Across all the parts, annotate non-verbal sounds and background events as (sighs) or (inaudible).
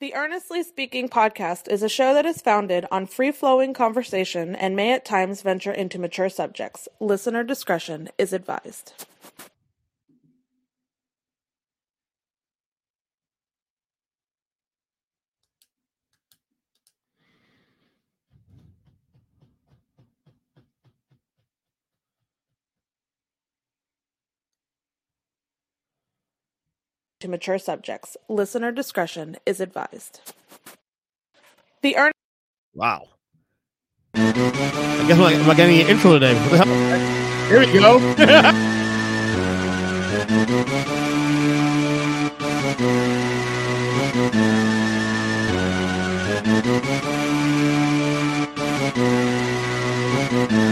The Earnestly Speaking podcast is a show that is founded on free flowing conversation and may at times venture into mature subjects. Listener discretion is advised. To mature subjects. Listener discretion is advised. The Earn. Wow. I guess I'm I'm getting an intro today. Here we go. (laughs)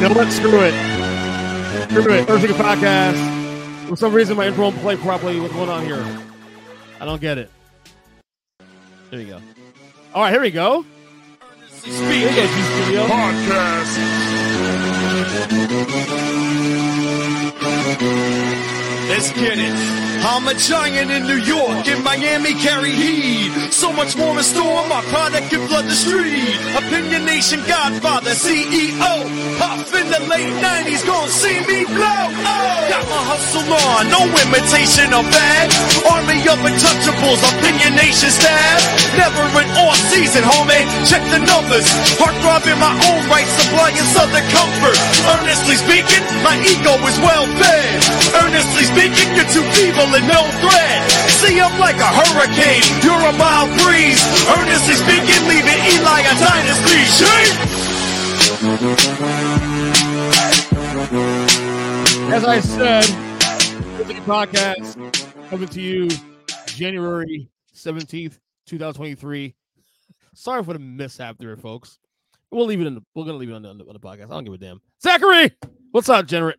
no, let's screw it. Screw it. Earthing Podcast. For some reason, my intro won't play properly. What's going on here? I don't get it. There you go. All right, here we go. There you go, G Studio. Let's get it. I'm a giant in New York, in Miami carry heat. So much more in store, my product can flood the street. Opinionation Godfather, CEO. Puff in the late 90s, gon' see me blow. Oh, got my hustle on, no imitation of bad. Army of untouchables, opinionation staff. Never an off season, homie. Check the numbers. Heart throb in my own right, supplying southern comfort. Earnestly speaking, my ego is well fed. Earnestly speaking, you're too feeble and no threat. See, I'm like a hurricane, you're a mild breeze. Earnestly speaking, leaving Eli a dynasty. Shake! As I said, Earthing Podcast coming to you January 17th, 2023. Sorry for the mishap there, folks. We'll leave it in the, we're gonna leave it on the, on the, on the podcast. I don't give a damn. Zachary, what's up, Generate?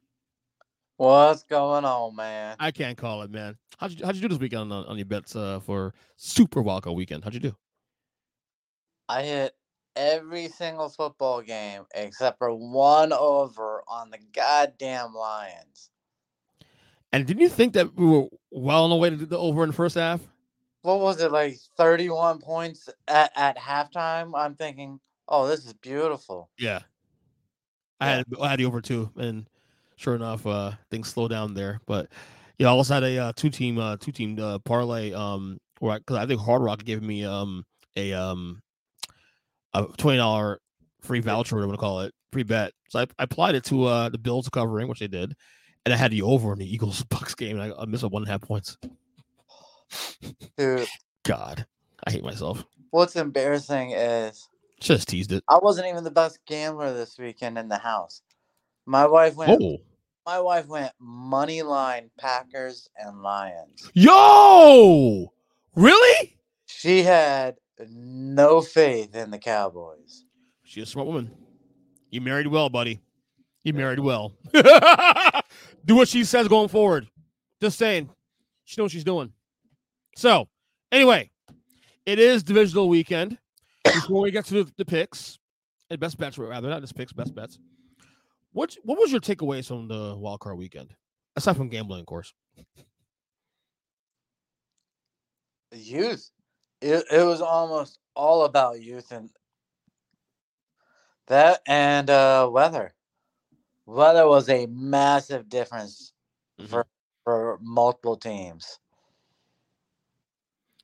What's going on, man? I can't call it, man. How'd you how'd you do this weekend on, on your bets uh, for Super Wildcard weekend? How'd you do? I hit every single football game except for one over on the goddamn Lions. And didn't you think that we were well on the way to do the over in the first half? What was it like 31 points at, at halftime? I'm thinking, oh, this is beautiful. Yeah. I had I had the over two, and sure enough, uh, things slowed down there. But yeah, I also had a uh, two team uh, two team uh, parlay. Um, or because I think Hard Rock gave me um a um a twenty dollar free voucher, whatever to call it, free bet. So I, I applied it to uh the Bills covering, which they did, and I had the over in the Eagles (laughs) Bucs game, and I, I missed a one and a half points. Dude, God, I hate myself. what's embarrassing is Just teased it. I wasn't even the best gambler this weekend in the house. My wife went Oh, my wife went money line Packers and Lions. yo, really? She had no faith in the Cowboys. She's a smart woman. You married well, buddy. You married well. (laughs) Do what she says going forward. Just saying. She knows what she's doing. So, anyway, it is divisional weekend. Before we get to the, the picks and best bets, rather not just picks, best bets. What what was your takeaways from the wild card weekend? Aside from gambling, of course. youth. It, it was almost all about youth and that and uh, weather. Weather was a massive difference Mhm. for for multiple teams.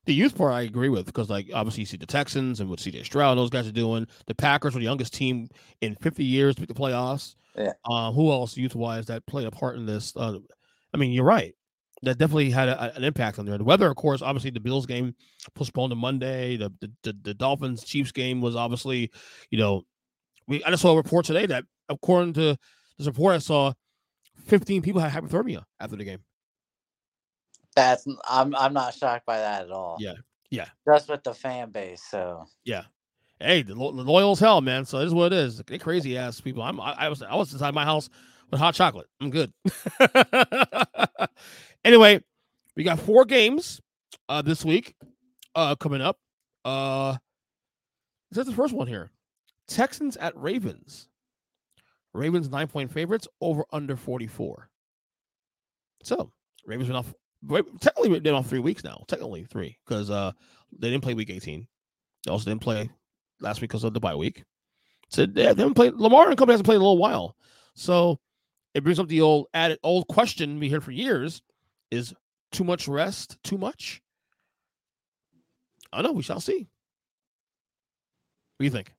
The youth part, I agree with because, like, obviously, you see the Texans and what CJ Stroud, and those guys are doing. The Packers were the youngest team in 50 years to make the playoffs. Yeah. Uh, who else, youth wise, that played a part in this? Uh, I mean, you're right. That definitely had a, an impact on there. The weather, of course, obviously, the Bills game postponed to Monday. The the, the, the Dolphins Chiefs game was obviously, you know, we I just saw a report today that according to this report I saw, 15 people had hypothermia after the game. That's I'm I'm not shocked by that at all. Yeah, yeah. Just with the fan base. So Yeah. Hey, loyal as hell, man. So it is what it is. They crazy ass people. I'm I, I was I was inside my house with hot chocolate. I'm good. (laughs) anyway, we got four games uh this week uh coming up. Uh is the first one here. Texans at Ravens. Ravens nine point favorites over under 44. So Ravens been off technically they've been off three weeks now. Technically three, because uh they didn't play week 18. They also didn't play last week because of the bye week. So they haven't played. Lamar and company hasn't played in a little while. So it brings up the old added old question we heard for years: Is too much rest too much? I don't know. We shall see. What do you think?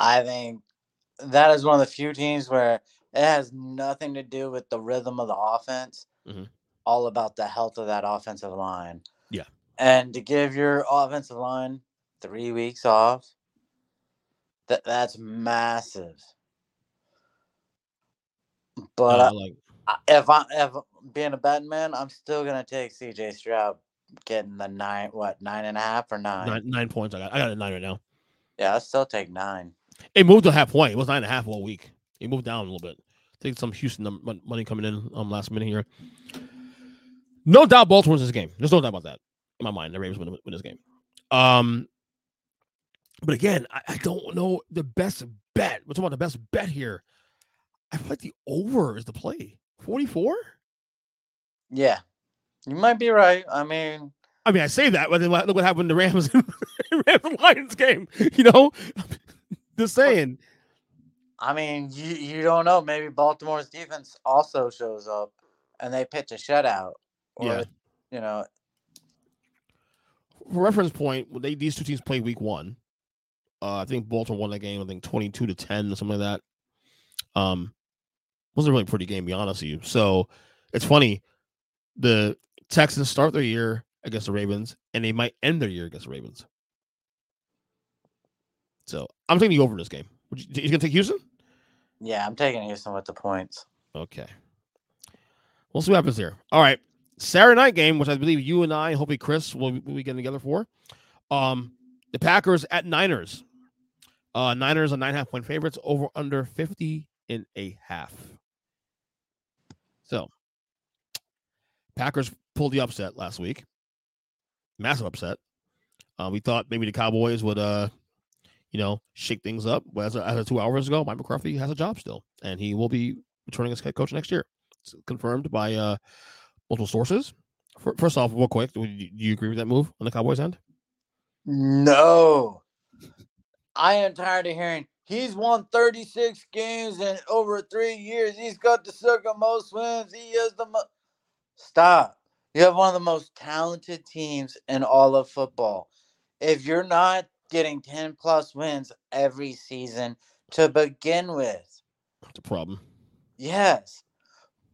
I think that is one of the few teams where it has nothing to do with the rhythm of the offense. Mhm. All about the health of that offensive line. Yeah. And to give your offensive line three weeks off, that that's massive. But Uh, I- like I- if I if being a betting man, I'm still gonna take CJ Stroud getting the nine what nine and a half or nine. nine, nine points. I got. I got a nine right now. Yeah, I still take nine. It moved to half point. It was nine and a half all week. It moved down a little bit. I think some Houston money coming in um last minute here. No doubt Baltimore wins this game. There's no doubt about that in my mind. The Ravens win, win this game. Um, but again, I, I don't know the best bet. We're talking about the best bet here. I feel like the over is the play. 44? Yeah, you might be right. I mean, I mean, I say that, but then look what happened in the (laughs) Rams Rams Lions game. (laughs) You know, (laughs) just saying. I mean, you you don't know. Maybe Baltimore's defense also shows up, and they pitch a shutout. Or, Yeah. you know, For reference point, they these two teams play week one. Uh, I think Baltimore won that game. I think twenty-two to ten or something like that. Um, wasn't a really pretty game, to be honest with you. So it's funny. The Texans start their year against the Ravens, and they might end their year against the Ravens. So I'm taking the over in this game. Would you, you gonna take Houston? yeah, I'm taking Houston with the points. Okay. We'll see what happens here. All right. Saturday night game, which I believe you and I, hopefully Chris, will, will be getting together for. Um, the Packers at Niners. Uh, Niners are nine and a half point favorites over under 50 and a half. So Packers pulled the upset last week. Massive upset. Uh, we thought maybe the Cowboys would uh you know, shake things up. Well, as, of- as of two hours ago, Mike McCarthy has a job still, and he will be returning as head coach next year. It's confirmed by uh, multiple sources. Fir- First off, real quick, do you, do you agree with that move on the Cowboys' end? No, I am tired of hearing he's won 36 games in over three years. He's got the second most wins. He has the most. Stop. You have one of the most talented teams in all of football. If you're not getting 10 plus wins every season to begin with, That's a problem. yes,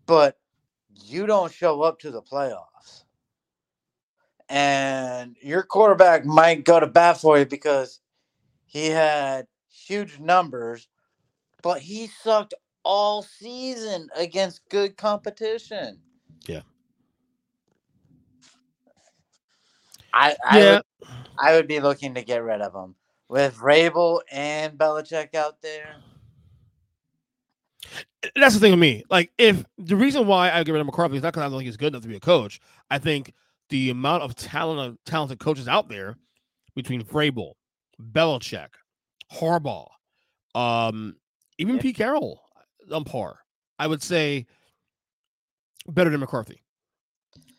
but you don't show up to the playoffs. And your quarterback might go to bat for you because he had huge numbers, but he sucked all season against good competition. Yeah. I, I yeah, would, I would be looking to get rid of him with Vrabel and Belichick out there. Eh, that's the thing with me. Like, if the reason why I get rid of McCarthy is not because I don't think he's good enough to be a coach. I think the amount of talent, talented coaches out there between Vrabel, Belichick, Harbaugh, um, even Yeah. Pete Carroll on par. I would say better than McCarthy.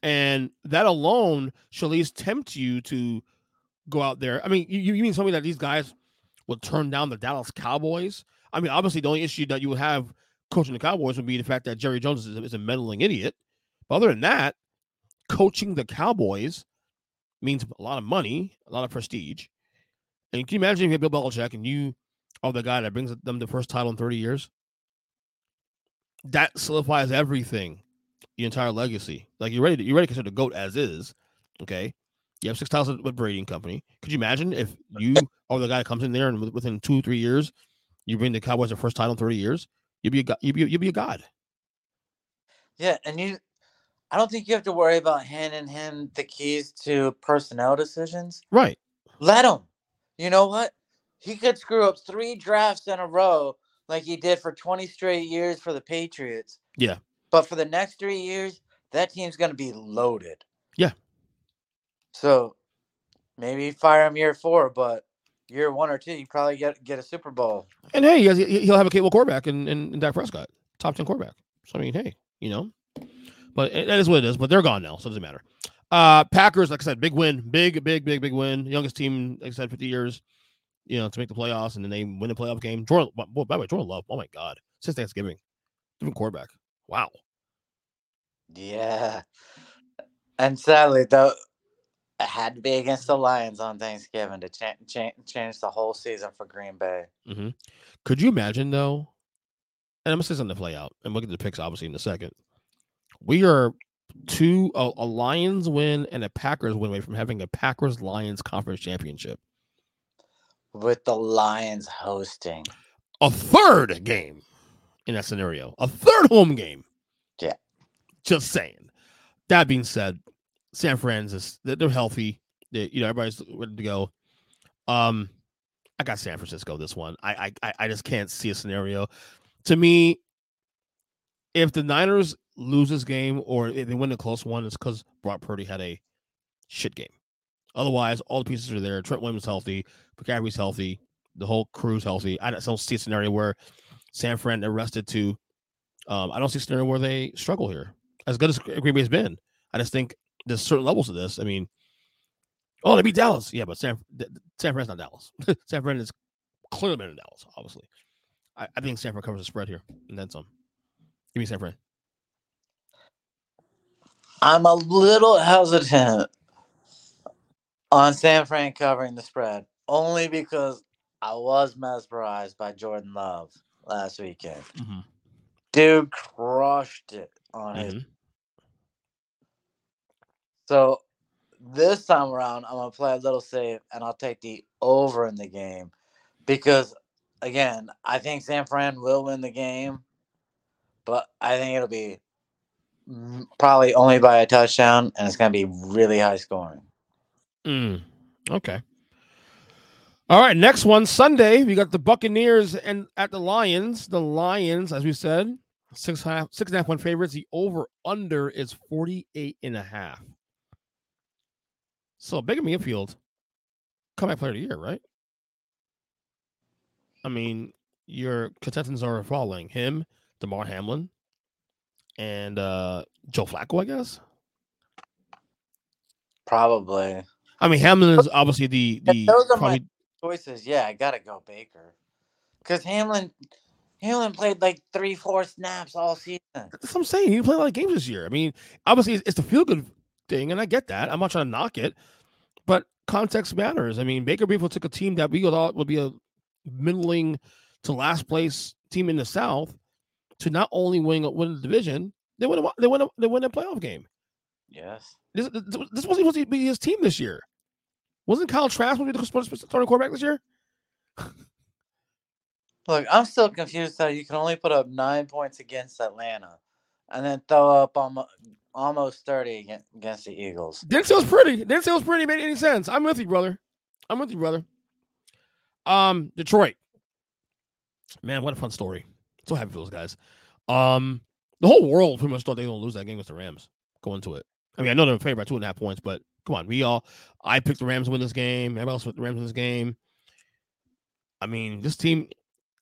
And that alone should at least tempt you to go out there. I mean, you, you mean something that these guys would turn down the Dallas Cowboys? I mean, obviously, the only issue that you would have coaching the Cowboys would be the fact that Jerry Jones is, is a meddling idiot. But other than that, coaching the Cowboys means a lot of money, a lot of prestige. And can you imagine if you have Bill Belichick and you are the guy that brings them the first title in 30 years? That solidifies everything, the entire legacy. Like you're ready to you're ready to consider the GOAT as is. Okay. You have six titles with Brady and Company. Could you imagine if you are the guy that comes in there and within two, three years, you bring the Cowboys their first title in 30 years? You'd be a, you'd be, you'd be a god. Yeah, and you I don't think you have to worry about handing him the keys to personnel decisions. Right. Let him. You know what? He could screw up three drafts in a row like he did for 20 straight years for the Patriots. Yeah. But for the next three years, that team's going to be loaded. Yeah. So maybe fire him year four, but year one or two, you probably get get a Super Bowl. And hey, he has, he- he'll have a capable quarterback and in, in Dak Prescott, top 10 quarterback. So, I mean, hey, you know, but that is what it is. But they're gone now, so it doesn't matter. Uh, Packers, like I said, big win, big, big, big, big win. Youngest team, like I said, 50 years, you know, to make the playoffs, and then they win the playoff game. Jordan, by the way, Jordan Love, oh my God, since Thanksgiving, different quarterback. Wow. Yeah. And sadly, though, it had to be against the Lions on Thanksgiving to cha- cha- change the whole season for Green Bay. Mm-hmm. Could you imagine though? And I'm gonna say something to play out, and we'll get the picks obviously in a second. We are two a, a Lions win and a Packers win away from having a Packers Lions conference championship. With the Lions hosting a third game in that scenario, a third home game. Yeah. Just saying. That being said, San Francisco, they're healthy. They, you know, everybody's ready to go. Um, I got San Francisco this one. I I I just can't see a scenario. To me, if the Niners lose this game or they win a close one, it's because Brock Purdy had a shit game. Otherwise, all the pieces are there. Trent Williams healthy, McCaffrey's healthy, the whole crew's healthy. I don't see a scenario where San Fran arrested to. Um, I don't see a scenario where they struggle here. As good as Green Bay's been, I just think there's certain levels to this. I mean, oh, they beat Dallas, yeah, but San San Fran's not Dallas. (laughs) San Fran is clearly better than Dallas, obviously. I, I think San Fran covers the spread here, and then some. Give me San Fran. I'm a little hesitant on San Fran covering the spread, only because I was mesmerized by Jordan Love last weekend. Mm-hmm. Dude crushed it on mm-hmm. his. So this time around, I'm gonna play a little safe, and I'll take the over in the game because, again, I think San Fran will win the game, but I think it'll be probably only by a touchdown, and it's gonna be really high scoring. Mm, okay. All right, next one Sunday. We got the Buccaneers and at the Lions. The Lions, as we said, six half six and a half one favorites. The over under is 48 and a half. So Baker Mayfield, comeback player of the year, right? I mean, your contenders are following him, Damar Hamlin, and uh Joe Flacco, I guess. Probably. I mean, Hamlin is obviously the the those are probably, my choices. Yeah, I gotta go Baker because Hamlin Hamlin played like three, four snaps all season. That's what I'm saying. He played a lot of games this year. I mean, obviously, it's, it's the feel good thing, and I get that. I'm not trying to knock it, but context matters. I mean, Baker Mayfield took a team that we thought would be a middling to last place team in the South to not only win win the division, they win a, they win a, they win a playoff game. Yes, this, this wasn't supposed to be his team this year. Wasn't Kyle Trask supposed to be the starting quarterback this year? Look, I'm still confused how you can only put up nine points against Atlanta and then throw up almost, almost 30 against the Eagles. Didn't was pretty. Didn't was pretty. Made any sense. I'm with you, brother. I'm with you, brother. Um, Detroit. Man, what a fun story. So happy for those guys. Um, the whole world pretty much thought they were gonna lose that game with the Rams going to it. I mean, I know they're favored by two and a half points, but come on, we all I picked the Rams to win this game. Everybody else picked the Rams in this game. I mean, this team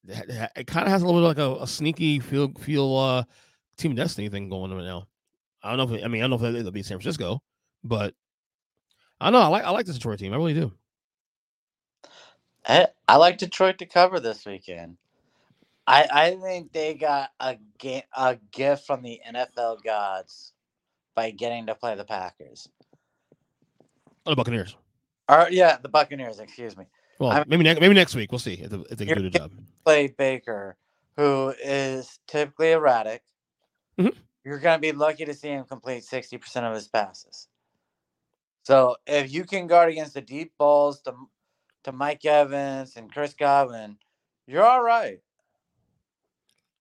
it kind of has a little bit like a, a, sneaky feel feel uh team destiny thing going on right now. I don't know if I mean I don't know if it'll be San Francisco, but I know. I like I like this Detroit team. I really do. I, I like Detroit to cover this weekend. I I think they got a ga- a gift from the NFL gods by getting to play the Packers. Oh, the Buccaneers. Or yeah, the Buccaneers. Excuse me. Well, I maybe next maybe next week we'll see if, if they can do the job. Play Baker, who is typically erratic. Mm-hmm. You're going to be lucky to see him complete sixty percent of his passes. So if you can guard against the deep balls to to Mike Evans and Chris Godwin, you're all right.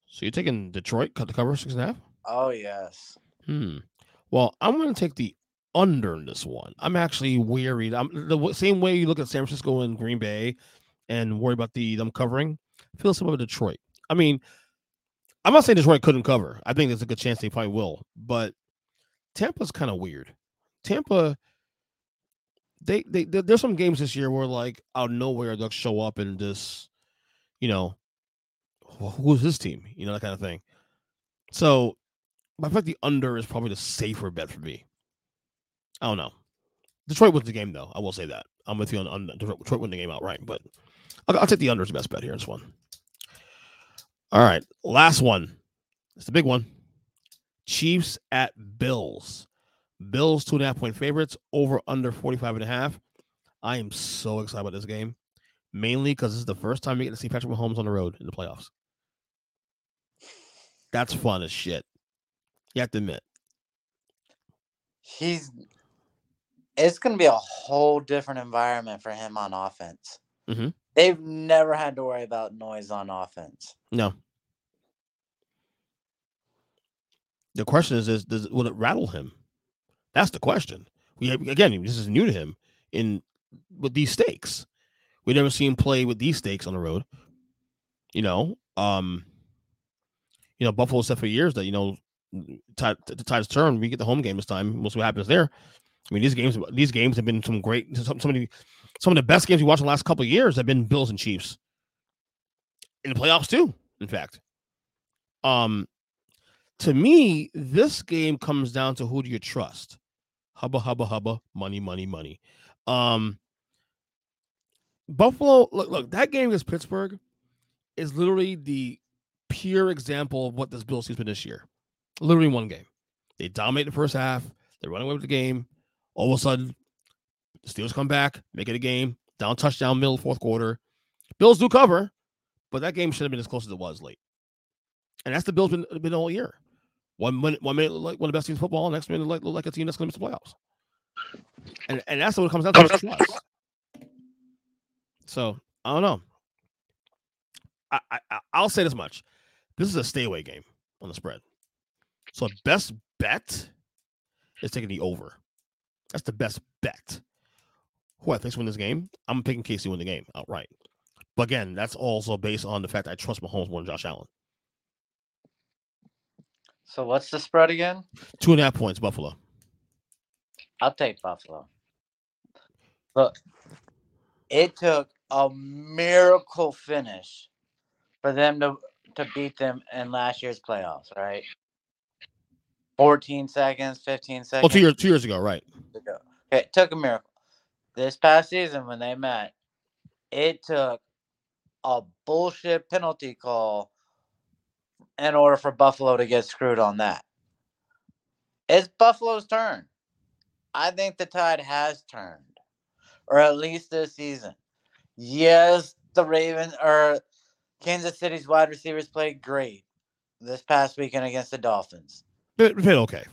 So you're taking Detroit cut the cover six and a half? Oh yes. Hmm. Well, I'm going to take the under in this one. I'm actually worried. I'm the same way you look at San Francisco and Green Bay and worry about the them covering. I feel some of Detroit. I mean, I'm not saying Detroit couldn't cover. I think there's a good chance they probably will, but Tampa's kind of weird. Tampa, they, they there's some games this year where like out of nowhere they'll show up and just, you know, who's his team? You know that kind of thing. So I think the under is probably the safer bet for me. I don't know. Detroit wins the game, though. I will say that. I'm with you on, on Detroit, Detroit win the game outright, but I'll, I'll take the under as the best bet here in this one. All right, last one. It's the big one. Chiefs at Bills. Bills two and a half point favorites over under 45 and a half. I am so excited about this game, mainly because this is the first time we get to see Patrick Mahomes on the road in the playoffs. That's fun as shit. You have to admit. He's it's going to be a whole different environment for him on offense. Mhm. They've never had to worry about noise on offense. No. The question is, is does will it rattle him? That's the question. We again, this is new to him in with these stakes. We never see him play with these stakes on the road. You know, um, you know, Buffalo said for years that you know, the tide's turn. We get the home game this time. We'll see what happens there. I mean, these games, these games have been some great, some, some of the, some of the best games we watched in the last couple of years have been Bills and Chiefs in the playoffs too. In fact, um, to me, this game comes down to who do you trust? Hubba hubba hubba, money, money, money. Um, Buffalo, look, look, that game against Pittsburgh is literally the pure example of what this Bills team's been this year. Literally one game. They dominate the first half, they run away with the game. All of a sudden, the Steelers come back, make it a game, down touchdown, middle fourth quarter. Bills do cover, but that game should have been as close as it was late. And that's the Bills been, been all year. One minute, one minute like one of the best teams in football, next minute like, look like a team that's going to miss the playoffs. And and that's what it comes down to. So I don't know. I, I I'll say this much: this is a stay away game on the spread. So the best bet is taking the over. That's the best bet. Who I think's win this game? I'm picking KC win the game outright. But again, that's also based on the fact that I trust Mahomes more than Josh Allen. So what's the spread again? Two and a half points, Buffalo. I'll take Buffalo. Look, it took a miracle finish for them to to beat them in last year's playoffs, right? 14 seconds, 15 seconds. Well, two years two years ago, right? ago. Okay, it took a miracle. This past season when they met, it took a bullshit penalty call in order for Buffalo to get screwed on that. It's Buffalo's turn. I think the tide has turned, or at least this season. Yes, the Ravens or Kansas City's wide receivers played great this past weekend against the Dolphins. They played okay.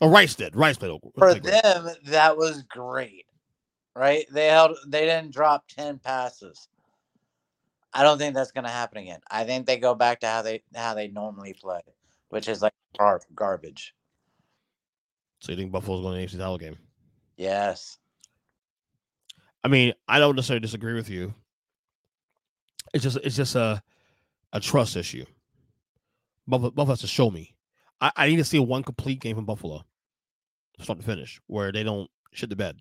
Oh, Rice did. Rice played okay. For played great. them, that was great. Right? They held they didn't drop 10 passes. I don't think that's going to happen again. I think they go back to how they how they normally play, which is like gar- garbage. So you think Buffalo's going to the AFC title game? Yes. I mean, I don't necessarily disagree with you. It's just it's just a a trust issue. Buffalo, Buffalo has to show me. I, I need to see one complete game from Buffalo, start to finish, where they don't shit the bed.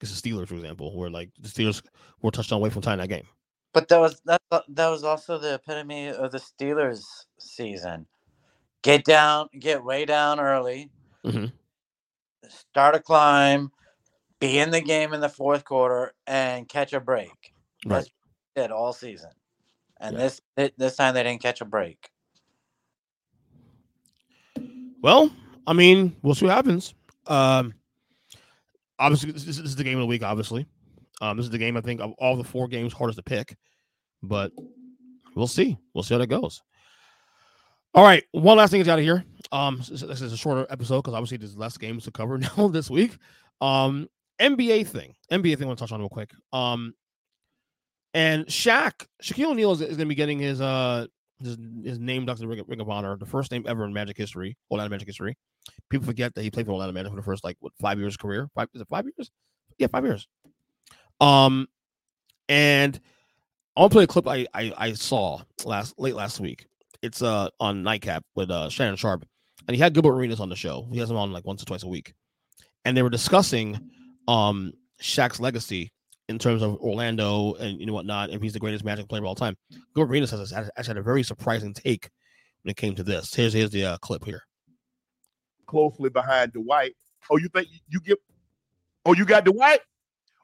It's the Steelers, for example, where like the Steelers were a touchdown away from tying that game. But that was that that was also the epitome of the Steelers season. Get down, get way down early, Mhm. start a climb, be in the game in the fourth quarter, and catch a break. Right. That's it all season. And Yeah. this this time they didn't catch a break. Well, I mean, we'll see what happens. Um, obviously, this, this is the game of the week. Obviously, um, this is the game I think of all the four games hardest to pick, but we'll see. We'll see how that goes. All right, one last thing is out of here. Um, this, this is a shorter episode because obviously there's less games to cover (laughs) now this week. Um, NBA thing, NBA thing. I want to touch on real quick. Um, and Shaq, Shaquille O'Neal is, is going to be getting his uh his, his name ducked the Ring, of Honor, the first name ever in Magic history, Orlando Magic history. People forget that he played for Orlando Magic for the first like what five years career. Five is it five years? Yeah, five years. Um, and I want to play a clip I, I I saw last late last week. It's uh on Nightcap with uh Shannon Sharpe, and he had Gilbert Arenas on the show. He has him on like once or twice a week, and they were discussing um Shaq's legacy in terms of Orlando and you know whatnot, if he's the greatest Magic player of all time. Gilbert Arenas has has actually had a very surprising take when it came to this. Here's here's the uh, clip here. closely behind Dwight Oh, you think you get? Oh, you got Dwight?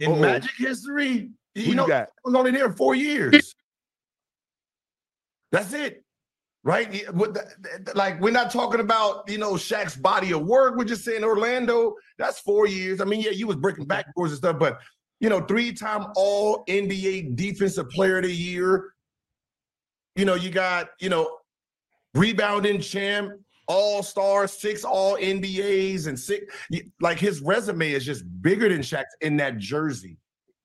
In Uh-oh. Magic history, Who you know, you got? was only there four years. That's it. Right? Yeah, what the- the- the- Like, we're not talking about, you know, Shaq's body of work. We're just saying Orlando, that's four years. I mean, yeah, you was breaking backboards and stuff, but, you know, three time all NBA defensive player of the year. You know, you got, you know, rebounding champ, all stars, six all NBAs, and six. Like, his resume is just bigger than Shaq's in that jersey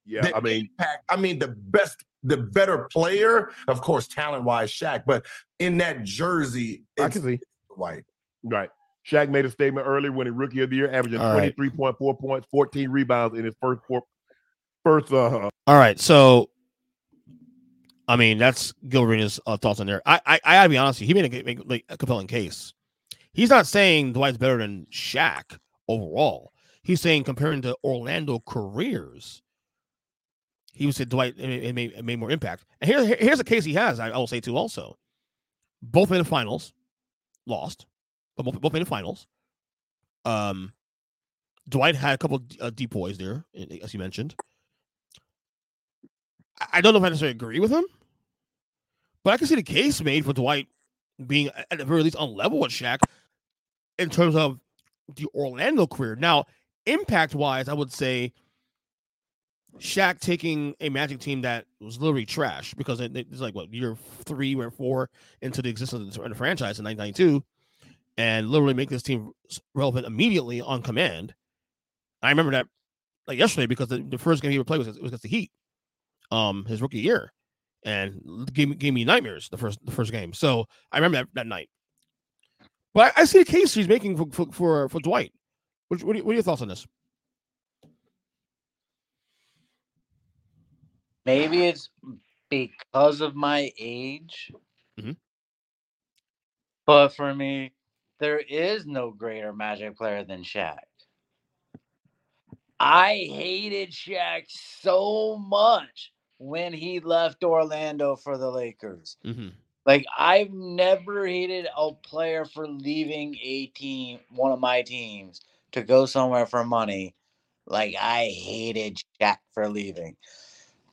Yeah, the I mean, impact. I mean, the best, the better player, of course, talent wise, Shaq, but in that jersey, I it's can see. white. Right. Shaq made a statement earlier when he rookie of the year, averaging All right. 23.4 points, 14 rebounds in his first four, uh All right, so I mean that's Gil Arenas' uh, thoughts on there. I, I I gotta be honest, with you, he made a, a compelling case. He's not saying Dwight's better than Shaq overall. He's saying comparing to Orlando careers, he would say Dwight it, it made, it made more impact. And here, here- here's a case he has. I, I will say too. Also, both made the finals, lost, but both, both made the finals. Um, Dwight had a couple uh, deep boys there, as you mentioned. I- don't know if I necessarily agree with him, but I can see the case made for Dwight being at the very least on level with Shaq in terms of the Orlando career. Now, impact wise, I would say Shaq taking a Magic team that was literally trash because it, it's like what year three or four into the existence of the franchise in 1992, and literally make this team relevant immediately on command. I remember that like yesterday because the, the first game he ever played was, was against the Heat, um, his rookie year, and gave me gave me nightmares the first the first game. So I remember that, that night. But I, I see the case he's making for for for, for Dwight. What, what, are, what are your thoughts on this? Maybe it's because of my age. Mhm. But for me, there is no greater Magic player than Shaq. I hated Shaq so much when he left Orlando for the Lakers. Mm-hmm. Like I've never hated a player for leaving a team, one of my teams, to go somewhere for money. Like I hated Shaq for leaving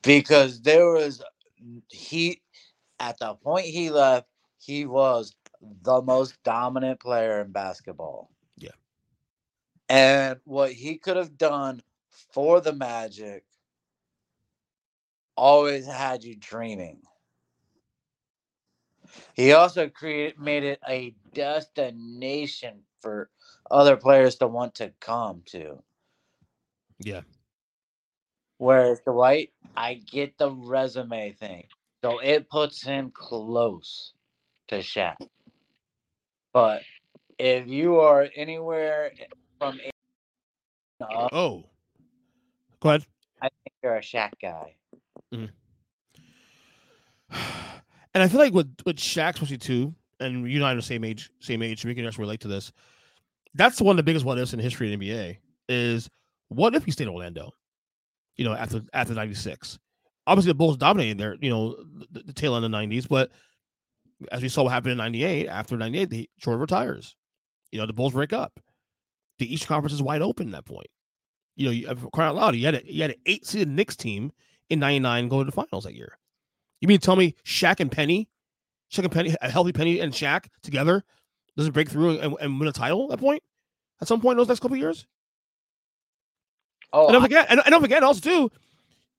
because there was he at the point he left, he was the most dominant player in basketball. Yeah. And what he could have done for the Magic always had you dreaming. He also created made it a destination for other players to want to come to. Yeah. Whereas Dwight, I get the resume thing. So it puts him close to Shaq. But if you are anywhere from up, Oh, go ahead. I think you're a Shaq guy. Mm. (sighs) And I feel like with with Shaq, especially too, and you and I are the same age, same age, so we can actually relate to this. That's one of the biggest what ifs in history of the NBA is what if he stayed in Orlando? You know, after after '96, obviously the Bulls dominated there. You know, the, the tail end of the '90s, but as we saw what happened in '98, after '98, the Jordan retires. You know, the Bulls break up. The East Conference is wide open at that point. You know, you, crying out loud, you had a, you had an eight seed Knicks team in '99 going to the finals that year. You mean to tell me Shaq and Penny, Shaq and Penny, a healthy Penny and Shaq together doesn't break through and, and win a title at that point? At some point in those next couple of years? Oh, and don't I- forget, and, and don't forget also too,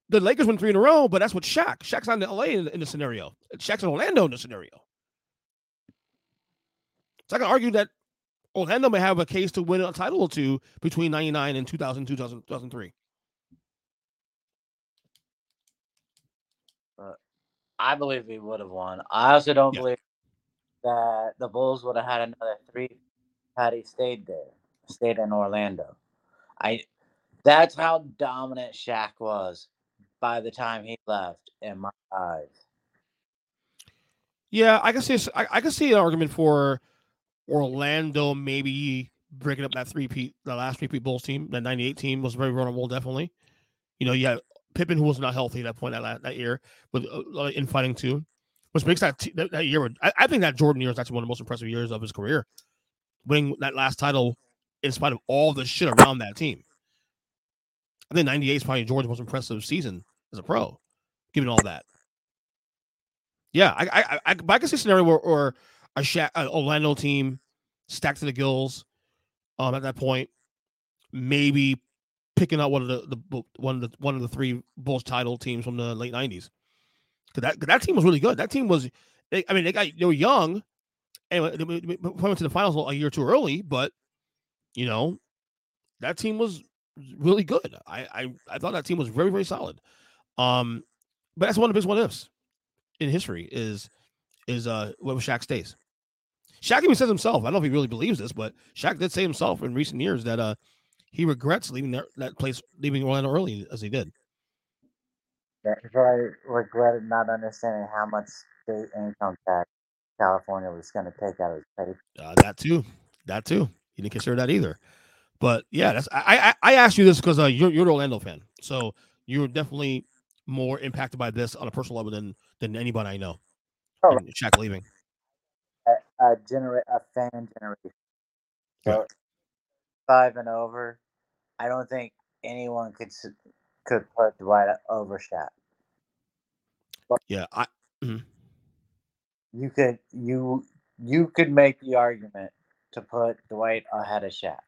the Lakers win three in a row, but that's what Shaq. Shaq's not in LA in, in the scenario. Shaq's in Orlando in the scenario. So I can argue that Orlando may have a case to win a title or two between 99 and 2000, 2000 2003. I believe he would have won. I also don't Yeah. believe that the Bulls would have had another three had he stayed there, stayed in Orlando. I that's how dominant Shaq was by the time he left in my eyes. Yeah, I can see. I, I can see an argument for Orlando maybe breaking up that three peat, the last three peat Bulls team. That '98 team was very vulnerable, definitely. You know, you had Pippen who was not healthy at that point that that year with uh, infighting too, which makes that t- that, that year. I, I think that Jordan year is actually one of the most impressive years of his career, winning that last title in spite of all the shit around that team. I think 98 is probably George's most impressive season as a pro, given all that. Yeah, I I I, I can see a scenario where or a Sha- an Orlando team stacked to the gills um at that point, maybe picking out one of the, the one of the one of the three Bulls title teams from the late 90s. Cause that 'cause that team was really good. That team was they, I mean they got they were young and they went- to the finals a year too early, but you know, that team was really good. I I, I thought that team was very, very solid. Um, but that's one of the biggest what ifs in history is is uh what was Shaq stays. Shaq even says himself, I don't know if he really believes this, but Shaq did say himself in recent years that uh he regrets leaving that, that place, leaving Orlando early as he did. Yeah, he probably regretted not understanding how much state income tax California was going to take out of his pay. Uh, that too, that too. He didn't consider that either. But yeah, that's I I, I asked you this because uh, you're you're an Orlando fan, so you're definitely more impacted by this on a personal level than than anybody I know. Oh. Shaq leaving. A, a, genera- a fan generation. So five and over, I don't think anyone could could put Dwight over Shaq. Yeah, I mm-hmm. You could you you could make the argument to put Dwight ahead of Shaq.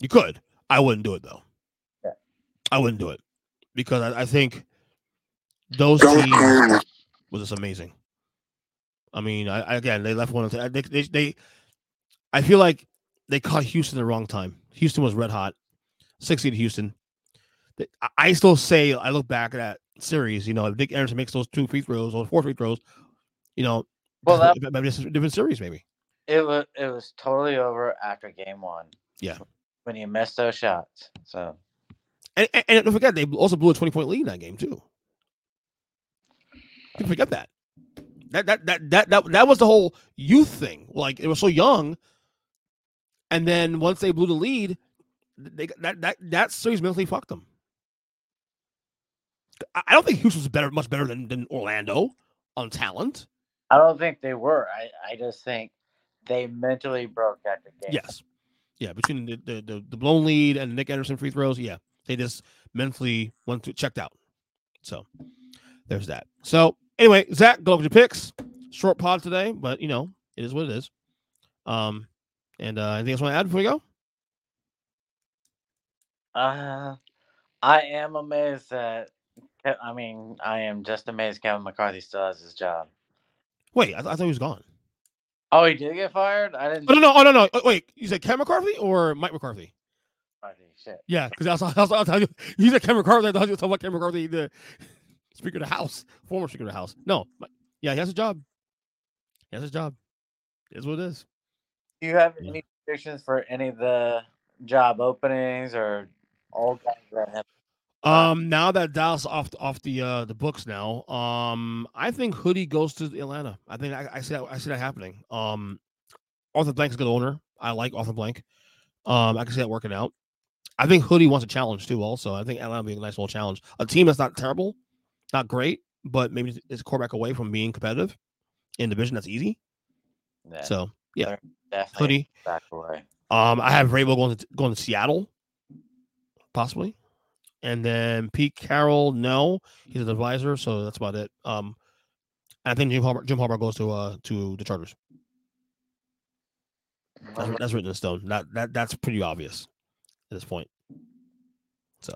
you could. I wouldn't do it though. Yeah. I wouldn't do it because I, I think those teams was just amazing. I mean, I, I again they left one. of the- They, they they I feel like they caught Houston the wrong time. Houston was red hot. Sixty to Houston. I- still say I look back at that series. You know, if Nick Anderson makes those two free throws or four free throws, you know, Well, that- maybe it's a different series, maybe. It was it was totally over after game one. Yeah. When you missed those shots. So And, and, and don't forget, they also blew a 20 point lead in that game, too. People forget that. That, that that that that that was the whole youth thing. Like it was so young, and then once they blew the lead, they that that that series mentally fucked them. I don't think Houston was better, much better than, than Orlando on talent. I don't think they were. I, I just think they mentally broke after game. Yes, yeah. Between the the, the, the blown lead and Nick Anderson free throws, yeah, they just mentally went to checked out. So there's that. So anyway, Zach, go with your picks. Short pod today, but you know it is what it is. Um, and uh, anything else you want to add before we go? Uh, I am amazed that. I mean, I am just amazed Kevin McCarthy still has his job. Wait, I, th- I thought he was gone. Oh, he did get fired. I didn't. Oh no, no, oh no, no. Oh, wait, you said Kevin McCarthy or Mike McCarthy? McCarthy, Shit. Yeah, because I was, I was, I was, I was, you said Ken McCarthy. I thought you were talking about Ken McCarthy, the (laughs) Speaker of the House, former Speaker of the House. No, but- yeah, he has a job. He has a job. It is what it is. Do you have Yeah. any predictions for any of the job openings or all guys that have? Um, now that Dallas off off the uh the books now, um, I think Hoodie goes to Atlanta. I think I, I see that I see that happening. Um, Arthur Blank's a good owner. I like Arthur Blank. Um, I can see that working out. I think Hoodie wants a challenge too. Also, I think Atlanta will be a nice little challenge. A team that's not terrible, not great, but maybe it's quarterback away from being competitive in division. That's easy. Yeah, So yeah, definitely Hoodie. back away. Um, I have Vrabel going to going to Seattle, possibly, and then Pete Carroll. No, he's an advisor, so that's about it. Um, I think Jim Harbaugh, Jim Harbaugh goes to uh to the Chargers. That's, that's written in stone. That that that's pretty obvious at this point. So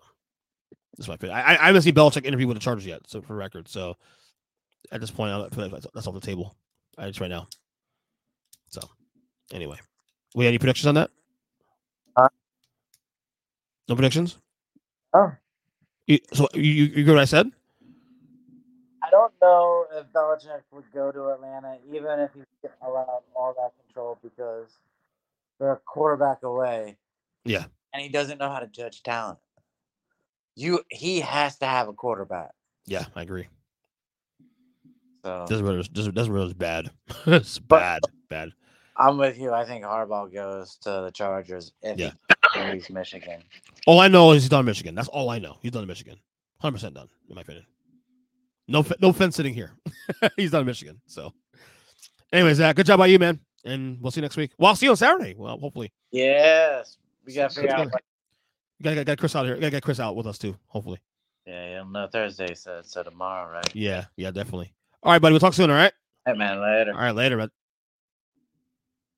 that's my pick. I I haven't seen Belichick interview with the Chargers yet, so for record. So at this point, I feel like that's, that's off the table. I just right now. So anyway, we had any predictions on that? Uh, no predictions. Oh, You, so you you you get what I said? I don't know if Belichick would go to Atlanta, even if he's allowed all that control, because they're a quarterback away. Yeah. and he doesn't know how to judge talent. You, he has to have a quarterback. Yeah, I agree. So Doesn't really doesn't doesn't really bad. (laughs) it's But- bad, bad. I'm with you. I think Harbaugh goes to the Chargers if Yeah. he leaves Michigan. All I know is he's done in Michigan. That's all I know. He's done in Michigan. Hundred percent done, in my opinion. No, no fence sitting here. (laughs) he's done in Michigan. So, anyways, Zach, good job by you, man. and we'll see you next week. Well, I'll see you on Saturday. Well, hopefully. Yes. We gotta figure out. You gotta get, get Chris out here. Gotta get Chris out with us too. Hopefully. Yeah, you'll know Thursday, so so tomorrow, right? Yeah. Yeah. Definitely. All right, buddy. We'll talk soon. All right. Hey man, later. All right. Later, bud.